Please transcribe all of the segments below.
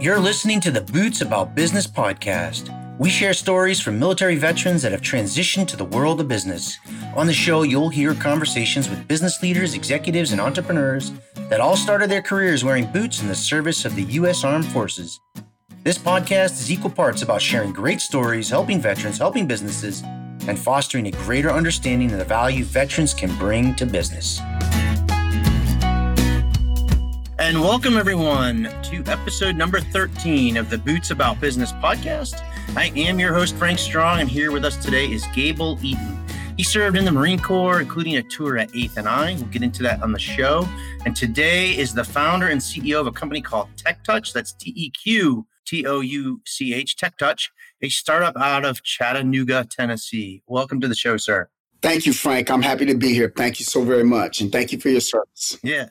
You're listening to the Boots About Business podcast. We share stories from military veterans that have transitioned to the world of business. On the show, you'll hear conversations with business leaders, executives, and entrepreneurs that all started their careers wearing boots in the service of the U.S. Armed Forces. This podcast is equal parts about sharing great stories, helping veterans, helping businesses, and fostering a greater understanding of the value veterans can bring to business. And welcome, everyone, to episode number 13 of the Boots About Business podcast. I am your host, Frank Strong, and here with us today is Gable Eaton. He served in the Marine Corps, including a tour at 8th and I. We'll get into that on the show. And today is the founder and CEO of a company called TeqTouch. That's T E Q T O U C H, TeqTouch, a startup out of Chattanooga, Tennessee. Welcome to the show, sir. Thank you, Frank. I'm happy to be here. Thank you so very much. And thank you for your service. Yeah.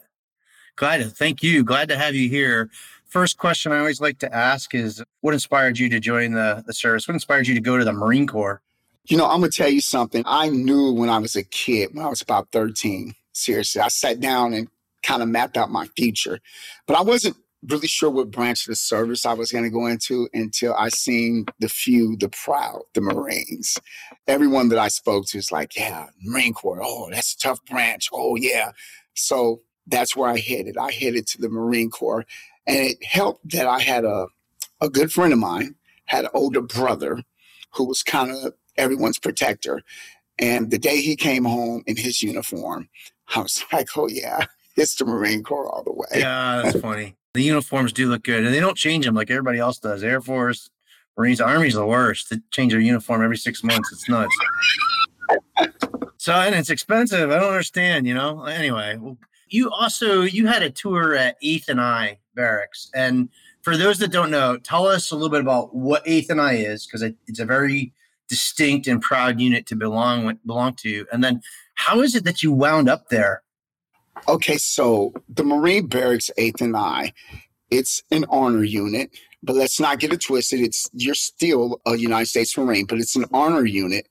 Glad to thank you. Glad to have you here. First question I always like to ask is what inspired you to join the, the service? What inspired you to go to the Marine Corps? You know, I'm going to tell you something. I knew when I was a kid, when I was about 13, seriously, I sat down and kind of mapped out my future. But I wasn't really sure what branch of the service I was going to go into until I seen the few, the proud, the Marines. Everyone that I spoke to is like, yeah, Marine Corps. Oh, that's a tough branch. Oh, yeah. So that's where I headed. I headed to the Marine Corps, and it helped that I had a a good friend of mine had an older brother who was kind of everyone's protector. And the day he came home in his uniform, I was like, "Oh yeah, it's the Marine Corps all the way." Yeah, that's funny. The uniforms do look good, and they don't change them like everybody else does. Air Force, Marines, Army's the worst. They change their uniform every six months. It's nuts. so and it's expensive. I don't understand. You know. Anyway, well, you also you had a tour at Eighth and I Barracks, and for those that don't know, tell us a little bit about what Eighth and I is, because it, it's a very distinct and proud unit to belong belong to. And then, how is it that you wound up there? Okay, so the Marine Barracks Eighth and I, it's an honor unit, but let's not get it twisted. It's you're still a United States Marine, but it's an honor unit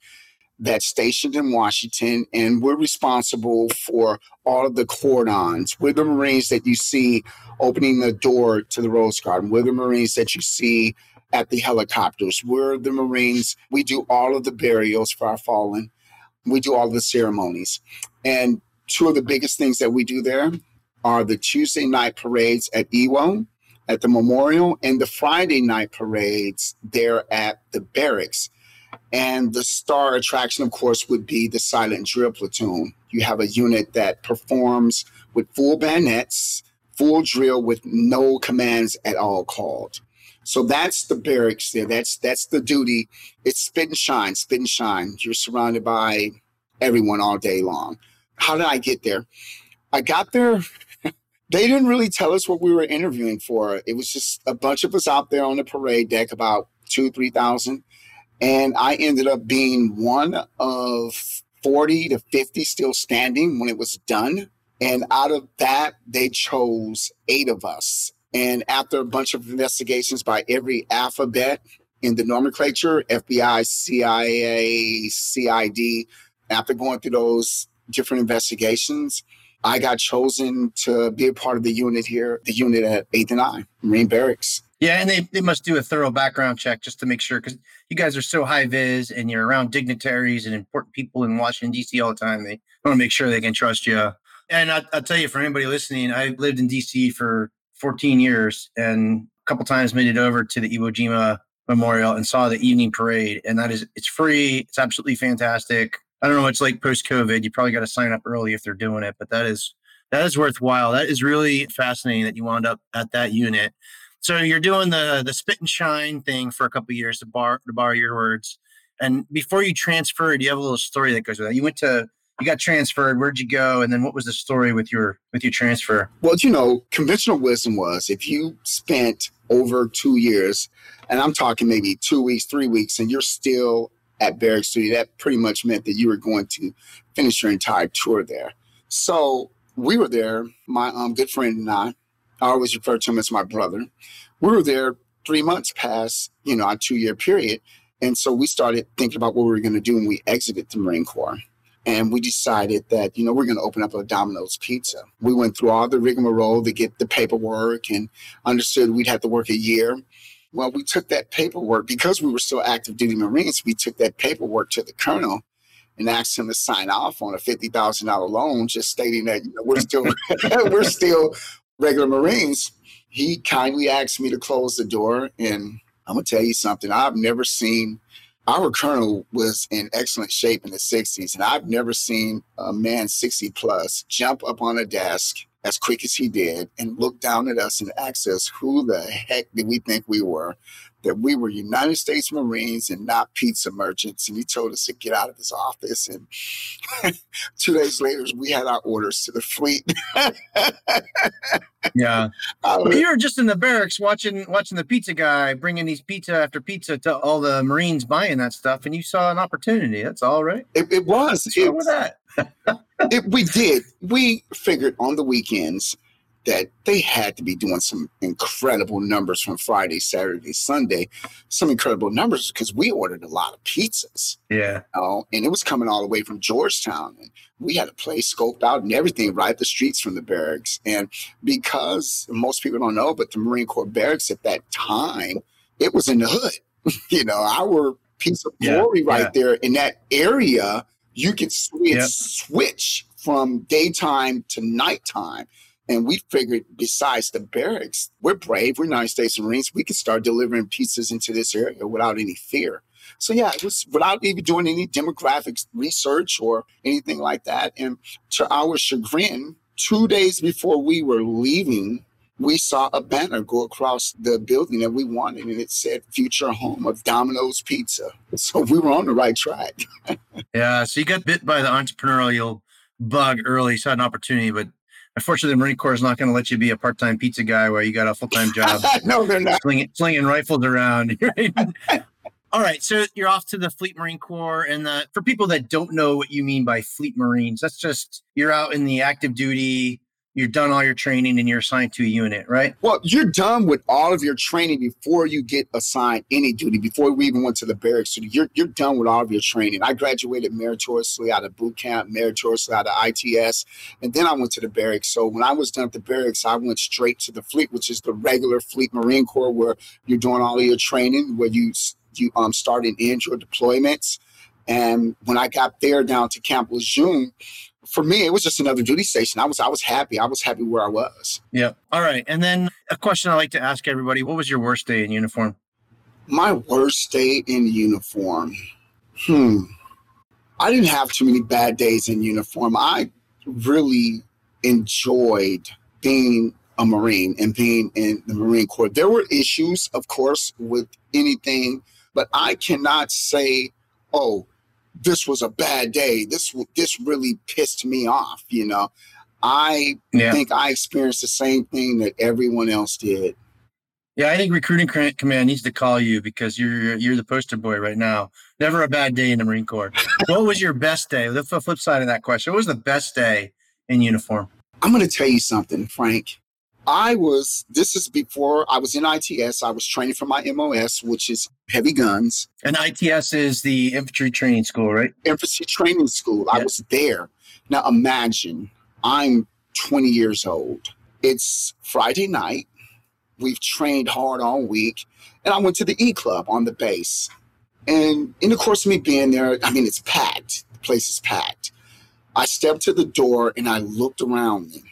that's stationed in Washington, and we're responsible for all of the cordons. We're the Marines that you see opening the door to the Rose Garden. We're the Marines that you see at the helicopters. We're the Marines. We do all of the burials for our fallen. We do all the ceremonies. And two of the biggest things that we do there are the Tuesday night parades at Iwo, at the memorial, and the Friday night parades there at the barracks. And the star attraction, of course, would be the silent drill platoon. You have a unit that performs with full bayonets, full drill with no commands at all called. So that's the barracks there. That's that's the duty. It's spit and shine, spit and shine. You're surrounded by everyone all day long. How did I get there? I got there. they didn't really tell us what we were interviewing for. It was just a bunch of us out there on the parade deck, about two, three thousand and I ended up being one of 40 to 50 still standing when it was done. And out of that, they chose eight of us. And after a bunch of investigations by every alphabet in the nomenclature FBI, CIA, CID after going through those different investigations, I got chosen to be a part of the unit here, the unit at 8th and I, Marine Barracks. Yeah, and they, they must do a thorough background check just to make sure because you guys are so high vis and you're around dignitaries and important people in Washington D.C. all the time. They want to make sure they can trust you. And I, will tell you, for anybody listening, I lived in D.C. for 14 years and a couple times made it over to the Iwo Jima Memorial and saw the evening parade. And that is, it's free. It's absolutely fantastic. I don't know. It's like post COVID. You probably got to sign up early if they're doing it, but that is that is worthwhile. That is really fascinating that you wound up at that unit. So you're doing the the spit and shine thing for a couple years to bar to borrow your words. And before you transferred, you have a little story that goes with that. You went to you got transferred. Where'd you go? And then what was the story with your with your transfer? Well, you know, conventional wisdom was if you spent over two years, and I'm talking maybe two weeks, three weeks, and you're still at Barrack Studio, that pretty much meant that you were going to finish your entire tour there. So we were there, my um, good friend and I, I always refer to him as my brother. We were there three months past, you know, our two year period. And so we started thinking about what we were going to do when we exited the Marine Corps. And we decided that, you know, we're going to open up a Domino's pizza. We went through all the rigmarole to get the paperwork and understood we'd have to work a year. Well, we took that paperwork because we were still active duty Marines. We took that paperwork to the colonel and asked him to sign off on a fifty thousand dollar loan, just stating that you know, we're still we're still regular Marines. He kindly asked me to close the door, and I'm gonna tell you something. I've never seen our colonel was in excellent shape in the 60s, and I've never seen a man 60 plus jump up on a desk as quick as he did and look down at us and ask us who the heck did we think we were that we were United States Marines and not pizza merchants. And he told us to get out of his office. And two days later, we had our orders to the fleet. yeah, well, you were just in the barracks watching watching the pizza guy bringing these pizza after pizza to all the Marines buying that stuff, and you saw an opportunity. That's all right. It, it was. What's wrong with that? it, we did. We figured on the weekends that they had to be doing some incredible numbers from Friday, Saturday, Sunday, some incredible numbers because we ordered a lot of pizzas. Yeah. You know, and it was coming all the way from Georgetown. And we had a place scoped out and everything right the streets from the barracks. And because most people don't know, but the Marine Corps barracks at that time, it was in the hood. you know, our piece of glory yeah, right yeah. there in that area, you could switch, yep. switch from daytime to nighttime. And we figured, besides the barracks, we're brave. We're United States Marines. We could start delivering pizzas into this area without any fear. So yeah, it was without even doing any demographics research or anything like that. And to our chagrin, two days before we were leaving, we saw a banner go across the building that we wanted, and it said "Future Home of Domino's Pizza." So we were on the right track. yeah. So you got bit by the entrepreneurial bug early, saw an opportunity, but Unfortunately, the Marine Corps is not going to let you be a part-time pizza guy where you got a full-time job. no, they're not slinging, slinging rifles around. All right, so you're off to the Fleet Marine Corps, and the, for people that don't know what you mean by Fleet Marines, that's just you're out in the active duty you're done all your training and you're assigned to a unit, right? Well, you're done with all of your training before you get assigned any duty, before we even went to the barracks. So you're, you're done with all of your training. I graduated meritoriously out of boot camp, meritoriously out of ITS, and then I went to the barracks. So when I was done at the barracks, I went straight to the fleet, which is the regular Fleet Marine Corps, where you're doing all of your training, where you you um start and end your deployments. And when I got there down to Camp Lejeune, for me, it was just another duty station. I was I was happy. I was happy where I was. Yeah. All right. And then a question I like to ask everybody: What was your worst day in uniform? My worst day in uniform. Hmm. I didn't have too many bad days in uniform. I really enjoyed being a Marine and being in the Marine Corps. There were issues, of course, with anything, but I cannot say, oh, this was a bad day. This this really pissed me off. You know, I yeah. think I experienced the same thing that everyone else did. Yeah, I think recruiting command needs to call you because you're you're the poster boy right now. Never a bad day in the Marine Corps. what was your best day? The flip side of that question. What was the best day in uniform? I'm going to tell you something, Frank. I was, this is before I was in ITS. I was training for my MOS, which is heavy guns. And ITS is the infantry training school, right? Infantry training school. I was there. Now imagine I'm 20 years old. It's Friday night. We've trained hard all week. And I went to the E Club on the base. And in the course of me being there, I mean, it's packed. The place is packed. I stepped to the door and I looked around me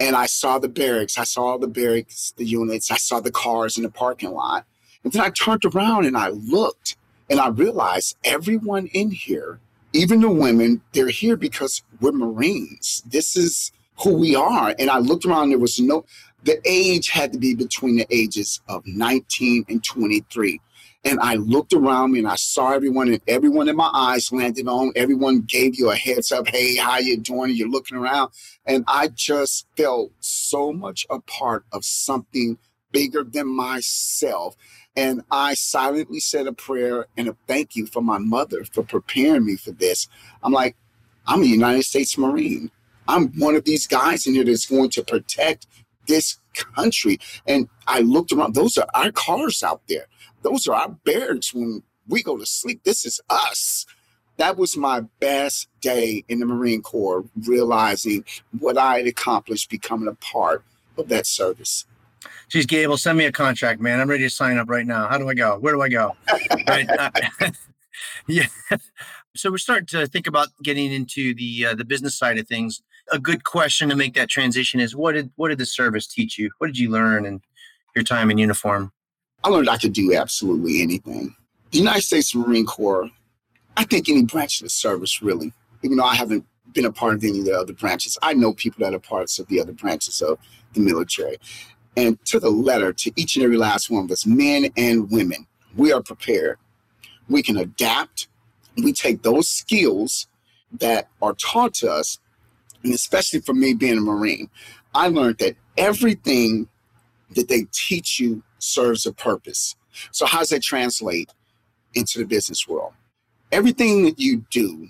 and I saw the barracks. I saw the barracks, the units. I saw the cars in the parking lot. And then I turned around and I looked and I realized everyone in here, even the women, they're here because we're Marines. This is who we are. And I looked around, there was no, the age had to be between the ages of 19 and 23. And I looked around me and I saw everyone, and everyone in my eyes landed on. Everyone gave you a heads up. Hey, how you doing? You're looking around. And I just felt so much a part of something bigger than myself. And I silently said a prayer and a thank you for my mother for preparing me for this. I'm like, I'm a United States Marine. I'm one of these guys in here that's going to protect this country. And I looked around, those are our cars out there. Those are our barracks when we go to sleep. This is us. that was my best day in the Marine Corps, realizing what I had accomplished becoming a part of that service. Geez, Gable, send me a contract, man. I'm ready to sign up right now. How do I go? Where do I go? right. Uh, yeah. So we're starting to think about getting into the uh, the business side of things. A good question to make that transition is what did what did the service teach you? What did you learn in your time in uniform? I learned I could do absolutely anything. The United States Marine Corps, I think any branch of the service really, even though I haven't been a part of any of the other branches, I know people that are parts of the other branches of the military. And to the letter, to each and every last one of us, men and women, we are prepared. We can adapt. We take those skills that are taught to us, and especially for me being a Marine, I learned that everything that they teach you serves a purpose. So, how does that translate into the business world? Everything that you do,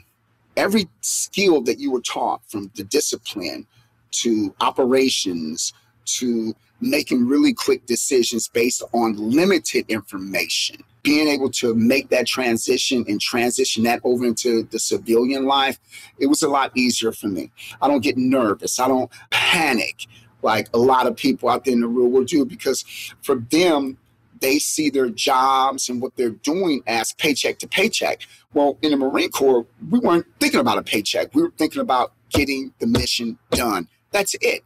every skill that you were taught from the discipline to operations to making really quick decisions based on limited information. Being able to make that transition and transition that over into the civilian life, it was a lot easier for me. I don't get nervous. I don't panic like a lot of people out there in the real world do because for them, they see their jobs and what they're doing as paycheck to paycheck. Well, in the Marine Corps, we weren't thinking about a paycheck. We were thinking about getting the mission done. That's it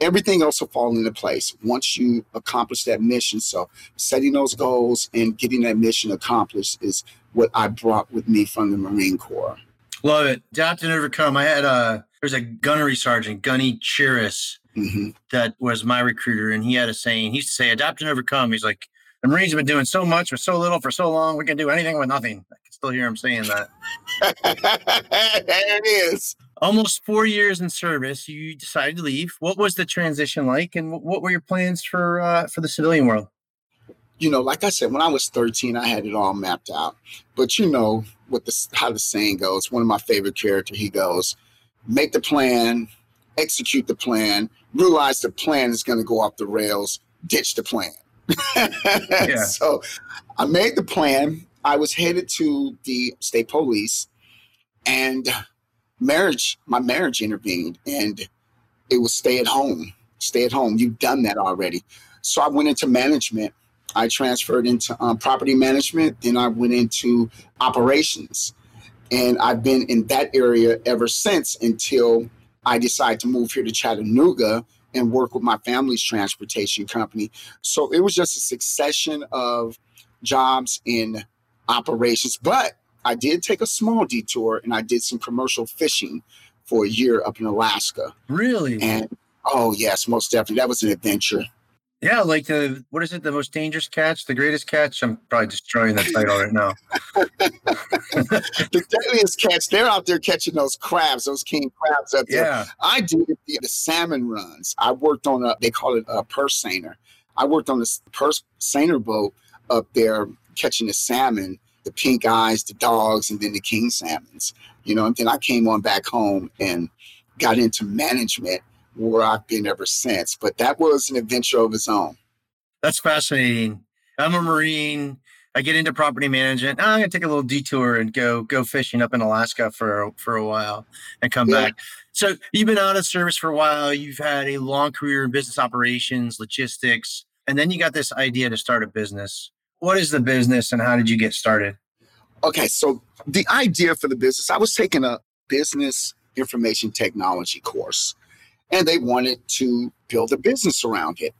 everything else will fall into place once you accomplish that mission. So setting those goals and getting that mission accomplished is what I brought with me from the Marine Corps. Love it. Adapt and overcome. I had a there's a gunnery sergeant, Gunny Chiris, mm-hmm. that was my recruiter, and he had a saying. He used to say, "Adapt and overcome." He's like, "The Marines have been doing so much with so little for so long. We can do anything with nothing." I can still hear him saying that. there it is almost four years in service, you decided to leave. What was the transition like, and what were your plans for uh, for the civilian world? You know, like I said, when I was 13, I had it all mapped out. But you know what the how the saying goes. One of my favorite character, he goes, "Make the plan, execute the plan, realize the plan is going to go off the rails, ditch the plan." yeah. So, I made the plan. I was headed to the state police, and marriage, my marriage intervened and it was stay at home, stay at home. You've done that already. So I went into management. I transferred into um, property management. Then I went into operations. And I've been in that area ever since until I decided to move here to Chattanooga and work with my family's transportation company. So it was just a succession of jobs in operations. But I did take a small detour and I did some commercial fishing for a year up in Alaska. Really? And oh yes, most definitely. That was an adventure. Yeah, like the what is it? The most dangerous catch, the greatest catch. I'm probably destroying that title right now. the deadliest catch. They're out there catching those crabs, those king crabs up there. Yeah. I did the, the salmon runs. I worked on a. They call it a purse seiner. I worked on this purse seiner boat up there catching the salmon the pink eyes, the dogs, and then the king salmons. You know, and then I came on back home and got into management where I've been ever since. But that was an adventure of its own. That's fascinating. I'm a Marine. I get into property management. I'm gonna take a little detour and go go fishing up in Alaska for for a while and come yeah. back. So you've been out of service for a while. You've had a long career in business operations, logistics, and then you got this idea to start a business. What is the business and how did you get started? Okay, so the idea for the business, I was taking a business information technology course and they wanted to build a business around it.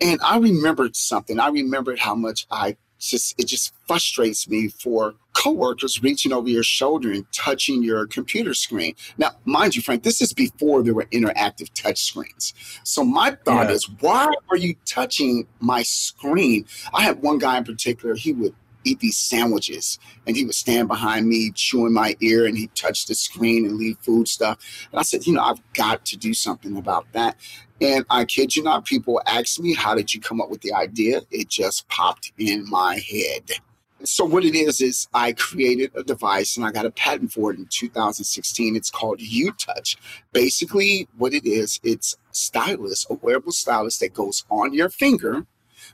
And I remembered something. I remembered how much I just it just frustrates me for coworkers reaching over your shoulder and touching your computer screen. Now, mind you, Frank, this is before there were interactive touch screens. So my thought yeah. is, why are you touching my screen? I had one guy in particular, he would eat these sandwiches and he would stand behind me chewing my ear and he'd touch the screen and leave food stuff and i said you know i've got to do something about that and I kid you not, people ask me, How did you come up with the idea? It just popped in my head. So, what it is, is I created a device and I got a patent for it in 2016. It's called UTouch. Basically, what it is, it's stylus, a wearable stylus that goes on your finger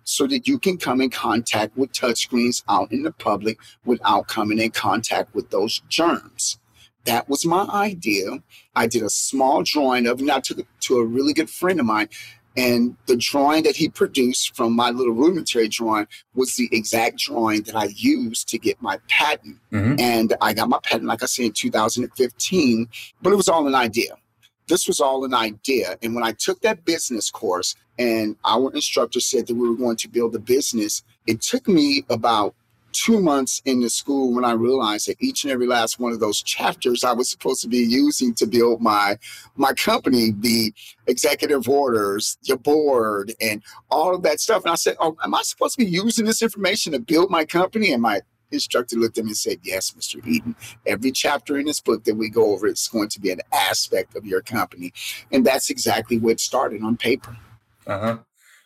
so that you can come in contact with touchscreens out in the public without coming in contact with those germs. That was my idea. I did a small drawing of it, to, to a really good friend of mine. And the drawing that he produced from my little rudimentary drawing was the exact drawing that I used to get my patent. Mm-hmm. And I got my patent, like I said, in 2015, but it was all an idea. This was all an idea. And when I took that business course and our instructor said that we were going to build a business, it took me about two months in the school when I realized that each and every last one of those chapters I was supposed to be using to build my my company, the executive orders, your board, and all of that stuff. And I said, "Oh, am I supposed to be using this information to build my company?" And my instructor looked at me and said, "Yes, Mr. Eden. Every chapter in this book that we go over is going to be an aspect of your company, and that's exactly what started on paper." Uh huh.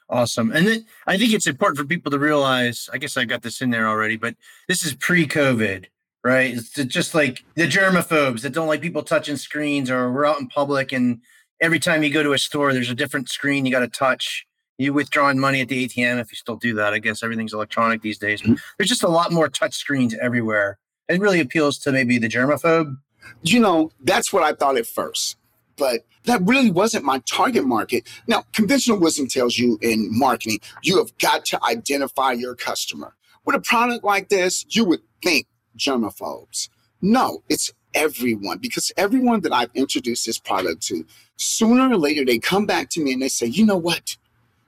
Awesome. And then I think it's important for people to realize, I guess I got this in there already, but this is pre COVID, right? It's just like the germaphobes that don't like people touching screens or we're out in public and every time you go to a store, there's a different screen you got to touch. You withdrawing money at the ATM if you still do that. I guess everything's electronic these days. But mm-hmm. there's just a lot more touch screens everywhere. It really appeals to maybe the germaphobe. You know, that's what I thought at first but that really wasn't my target market. Now, conventional wisdom tells you in marketing, you have got to identify your customer. With a product like this, you would think germaphobes. No, it's everyone because everyone that I've introduced this product to, sooner or later they come back to me and they say, you know what?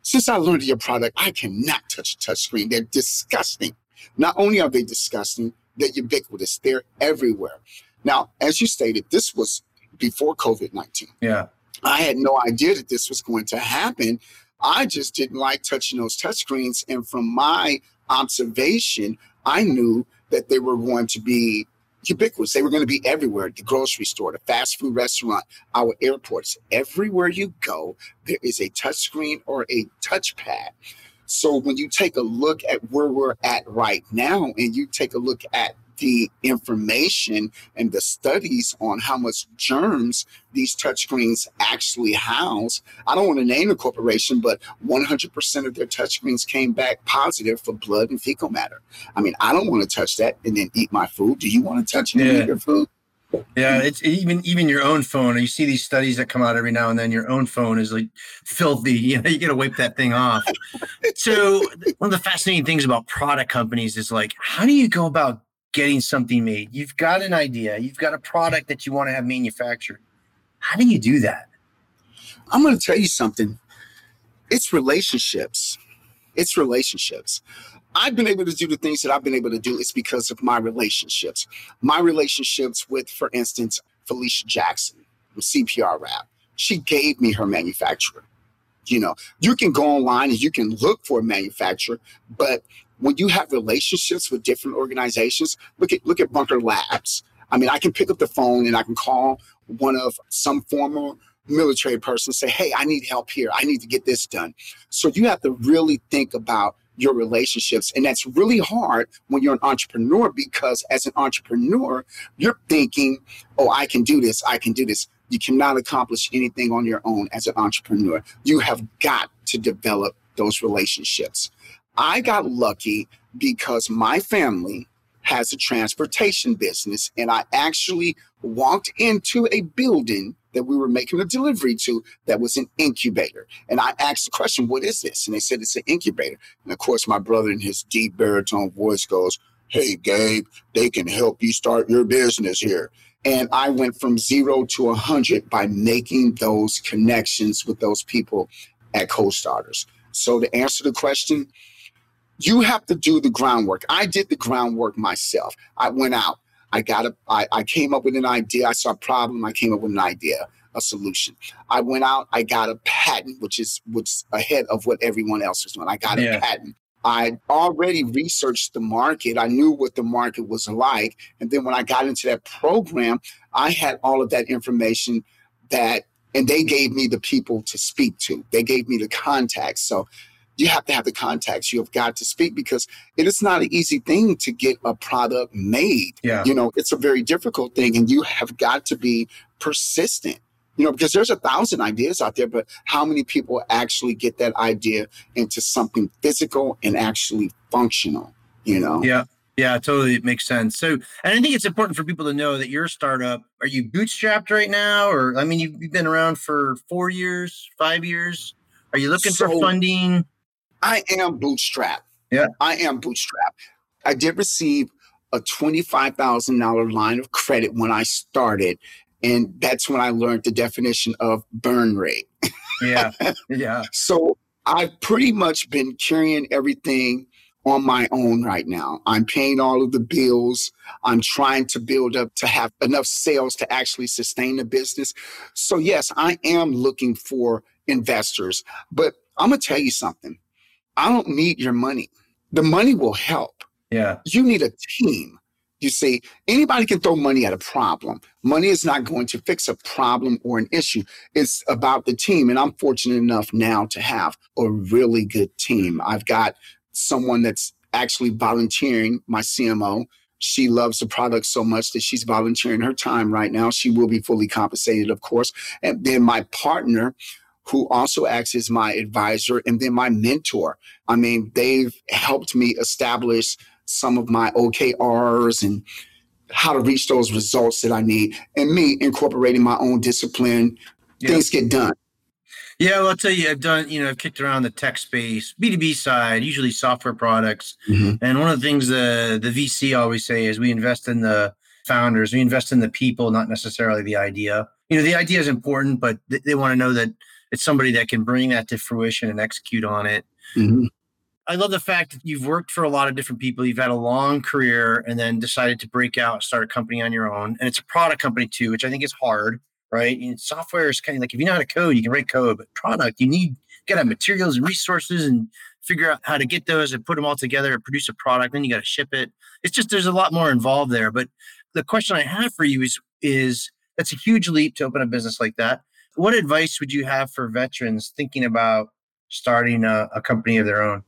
Since I learned your product, I cannot touch a touchscreen. They're disgusting. Not only are they disgusting, they're ubiquitous. They're everywhere. Now, as you stated, this was before COVID 19. Yeah. I had no idea that this was going to happen. I just didn't like touching those touchscreens. And from my observation, I knew that they were going to be ubiquitous. They were going to be everywhere the grocery store, the fast food restaurant, our airports. Everywhere you go, there is a touchscreen or a touchpad. So when you take a look at where we're at right now and you take a look at the information and the studies on how much germs these touchscreens actually house. I don't want to name the corporation, but 100% of their touchscreens came back positive for blood and fecal matter. I mean, I don't want to touch that and then eat my food. Do you want to touch any yeah. your food? Yeah, it's even even your own phone. You see these studies that come out every now and then. Your own phone is like filthy. You know, you got to wipe that thing off. so one of the fascinating things about product companies is like, how do you go about getting something made. You've got an idea, you've got a product that you want to have manufactured. How do you do that? I'm going to tell you something. It's relationships. It's relationships. I've been able to do the things that I've been able to do is because of my relationships. My relationships with, for instance, Felicia Jackson from CPR Rap. She gave me her manufacturer. You know, you can go online and you can look for a manufacturer, but when you have relationships with different organizations, look at look at Bunker Labs. I mean, I can pick up the phone and I can call one of some former military person say, "Hey, I need help here. I need to get this done." So you have to really think about your relationships and that's really hard when you're an entrepreneur because as an entrepreneur, you're thinking, "Oh, I can do this. I can do this." You cannot accomplish anything on your own as an entrepreneur. You have got to develop those relationships. I got lucky because my family has a transportation business, and I actually walked into a building that we were making a delivery to that was an incubator. And I asked the question, What is this? And they said, It's an incubator. And of course, my brother, in his deep baritone voice, goes, Hey, Gabe, they can help you start your business here. And I went from zero to a 100 by making those connections with those people at Co Starters. So, to answer the question, you have to do the groundwork. I did the groundwork myself. I went out. I got a. I, I came up with an idea. I saw a problem. I came up with an idea, a solution. I went out. I got a patent, which is what's ahead of what everyone else is doing. I got yeah. a patent. I already researched the market. I knew what the market was like. And then when I got into that program, I had all of that information that, and they gave me the people to speak to. They gave me the contacts. So you have to have the contacts. You have got to speak because it is not an easy thing to get a product made. Yeah. You know, it's a very difficult thing, and you have got to be persistent. You know, because there's a thousand ideas out there, but how many people actually get that idea into something physical and actually functional? You know? Yeah. Yeah, totally. It makes sense. So, and I think it's important for people to know that your startup, are you bootstrapped right now? Or, I mean, you've, you've been around for four years, five years. Are you looking so for funding? I am bootstrapped. Yeah. I am bootstrapped. I did receive a $25,000 line of credit when I started. And that's when I learned the definition of burn rate. Yeah. Yeah. so I've pretty much been carrying everything on my own right now. I'm paying all of the bills. I'm trying to build up to have enough sales to actually sustain the business. So, yes, I am looking for investors, but I'm going to tell you something. I don't need your money. The money will help. Yeah. You need a team. You see, anybody can throw money at a problem. Money is not going to fix a problem or an issue. It's about the team. And I'm fortunate enough now to have a really good team. I've got someone that's actually volunteering, my CMO. She loves the product so much that she's volunteering her time right now. She will be fully compensated, of course. And then my partner, who also acts as my advisor, and then my mentor. I mean, they've helped me establish some of my OKRs and how to reach those results that I need, and me incorporating my own discipline. Yeah. Things get done. Yeah, well, I'll tell you, I've done, you know, I've kicked around the tech space, B2B side, usually software products. Mm-hmm. And one of the things the, the VC always say is we invest in the founders, we invest in the people, not necessarily the idea. You know, the idea is important, but they, they want to know that it's somebody that can bring that to fruition and execute on it. Mm-hmm. I love the fact that you've worked for a lot of different people. You've had a long career and then decided to break out, start a company on your own. And it's a product company too, which I think is hard right? And software is kind of like if you know how to code, you can write code, but product, you need got to have materials and resources and figure out how to get those and put them all together and produce a product. Then you got to ship it. It's just there's a lot more involved there. But the question I have for you is is that's a huge leap to open a business like that. What advice would you have for veterans thinking about starting a, a company of their own?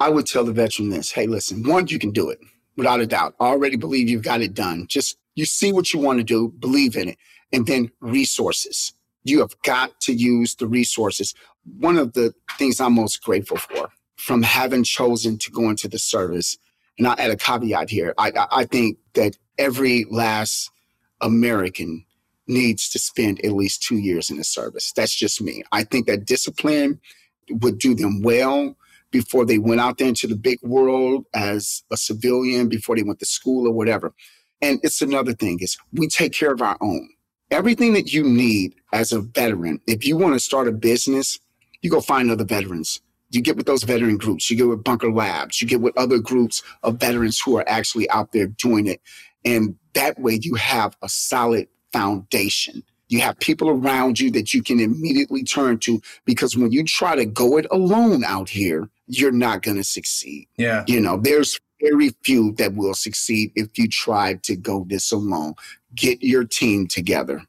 I would tell the veteran this: Hey, listen, one, you can do it without a doubt. I already believe you've got it done. Just you see what you want to do, believe in it and then resources. You have got to use the resources. One of the things I'm most grateful for from having chosen to go into the service, and I add a caveat here, I, I think that every last American needs to spend at least two years in the service. That's just me. I think that discipline would do them well before they went out there into the big world as a civilian, before they went to school or whatever. And it's another thing is we take care of our own everything that you need as a veteran, if you want to start a business, you go find other veterans. You get with those veteran groups, you get with Bunker Labs, you get with other groups of veterans who are actually out there doing it. And that way you have a solid foundation. You have people around you that you can immediately turn to because when you try to go it alone out here, you're not going to succeed. Yeah. You know, there's very few that will succeed if you try to go this alone. Get your team together.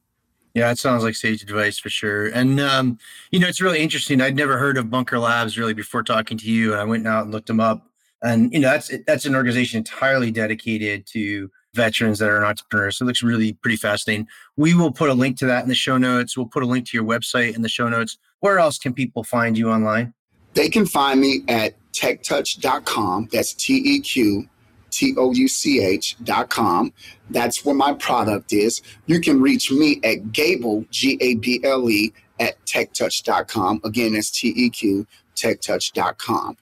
Yeah, it sounds like sage advice for sure. And um, you know, it's really interesting. I'd never heard of Bunker Labs really before talking to you, and I went out and looked them up. And you know, that's that's an organization entirely dedicated to veterans that are entrepreneurs. So it looks really pretty fascinating. We will put a link to that in the show notes. We'll put a link to your website in the show notes. Where else can people find you online? They can find me at teqtouch.com. That's T E Q T O U C H.com. That's where my product is. You can reach me at Gable, G A B L E, at teqtouch.com. Again, that's T E Q, teqtouch.com.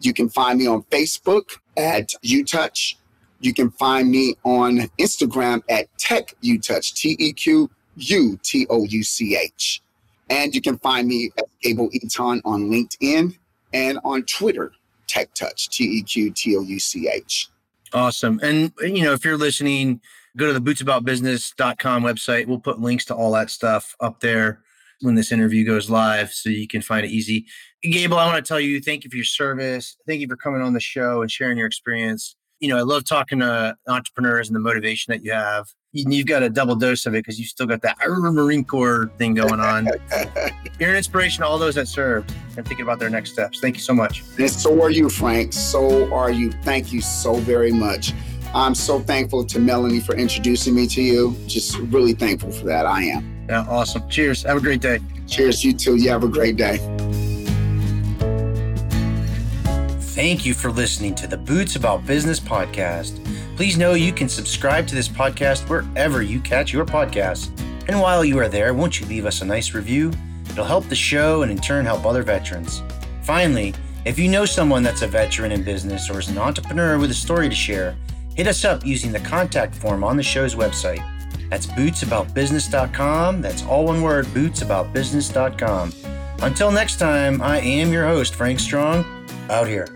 You can find me on Facebook at UTouch. You can find me on Instagram at TeqUTouch, T E Q U T O U C H. And you can find me at Gable Eton on LinkedIn and on Twitter, TeqTouch, T E Q T O U C H. Awesome. And, you know, if you're listening, go to the bootsaboutbusiness.com website. We'll put links to all that stuff up there when this interview goes live so you can find it easy. Gable, I want to tell you thank you for your service. Thank you for coming on the show and sharing your experience. You know, I love talking to entrepreneurs and the motivation that you have you've got a double dose of it because you still got that Marine Corps thing going on. You're an inspiration to all those that served and thinking about their next steps. Thank you so much. And so are you, Frank. So are you. Thank you so very much. I'm so thankful to Melanie for introducing me to you. Just really thankful for that. I am. Yeah, awesome. Cheers. Have a great day. Cheers, you too. You have a great day. Thank you for listening to the Boots About Business podcast. Please know you can subscribe to this podcast wherever you catch your podcasts. And while you are there, won't you leave us a nice review? It'll help the show and in turn help other veterans. Finally, if you know someone that's a veteran in business or is an entrepreneur with a story to share, hit us up using the contact form on the show's website. That's bootsaboutbusiness.com. That's all one word, bootsaboutbusiness.com. Until next time, I am your host, Frank Strong, out here.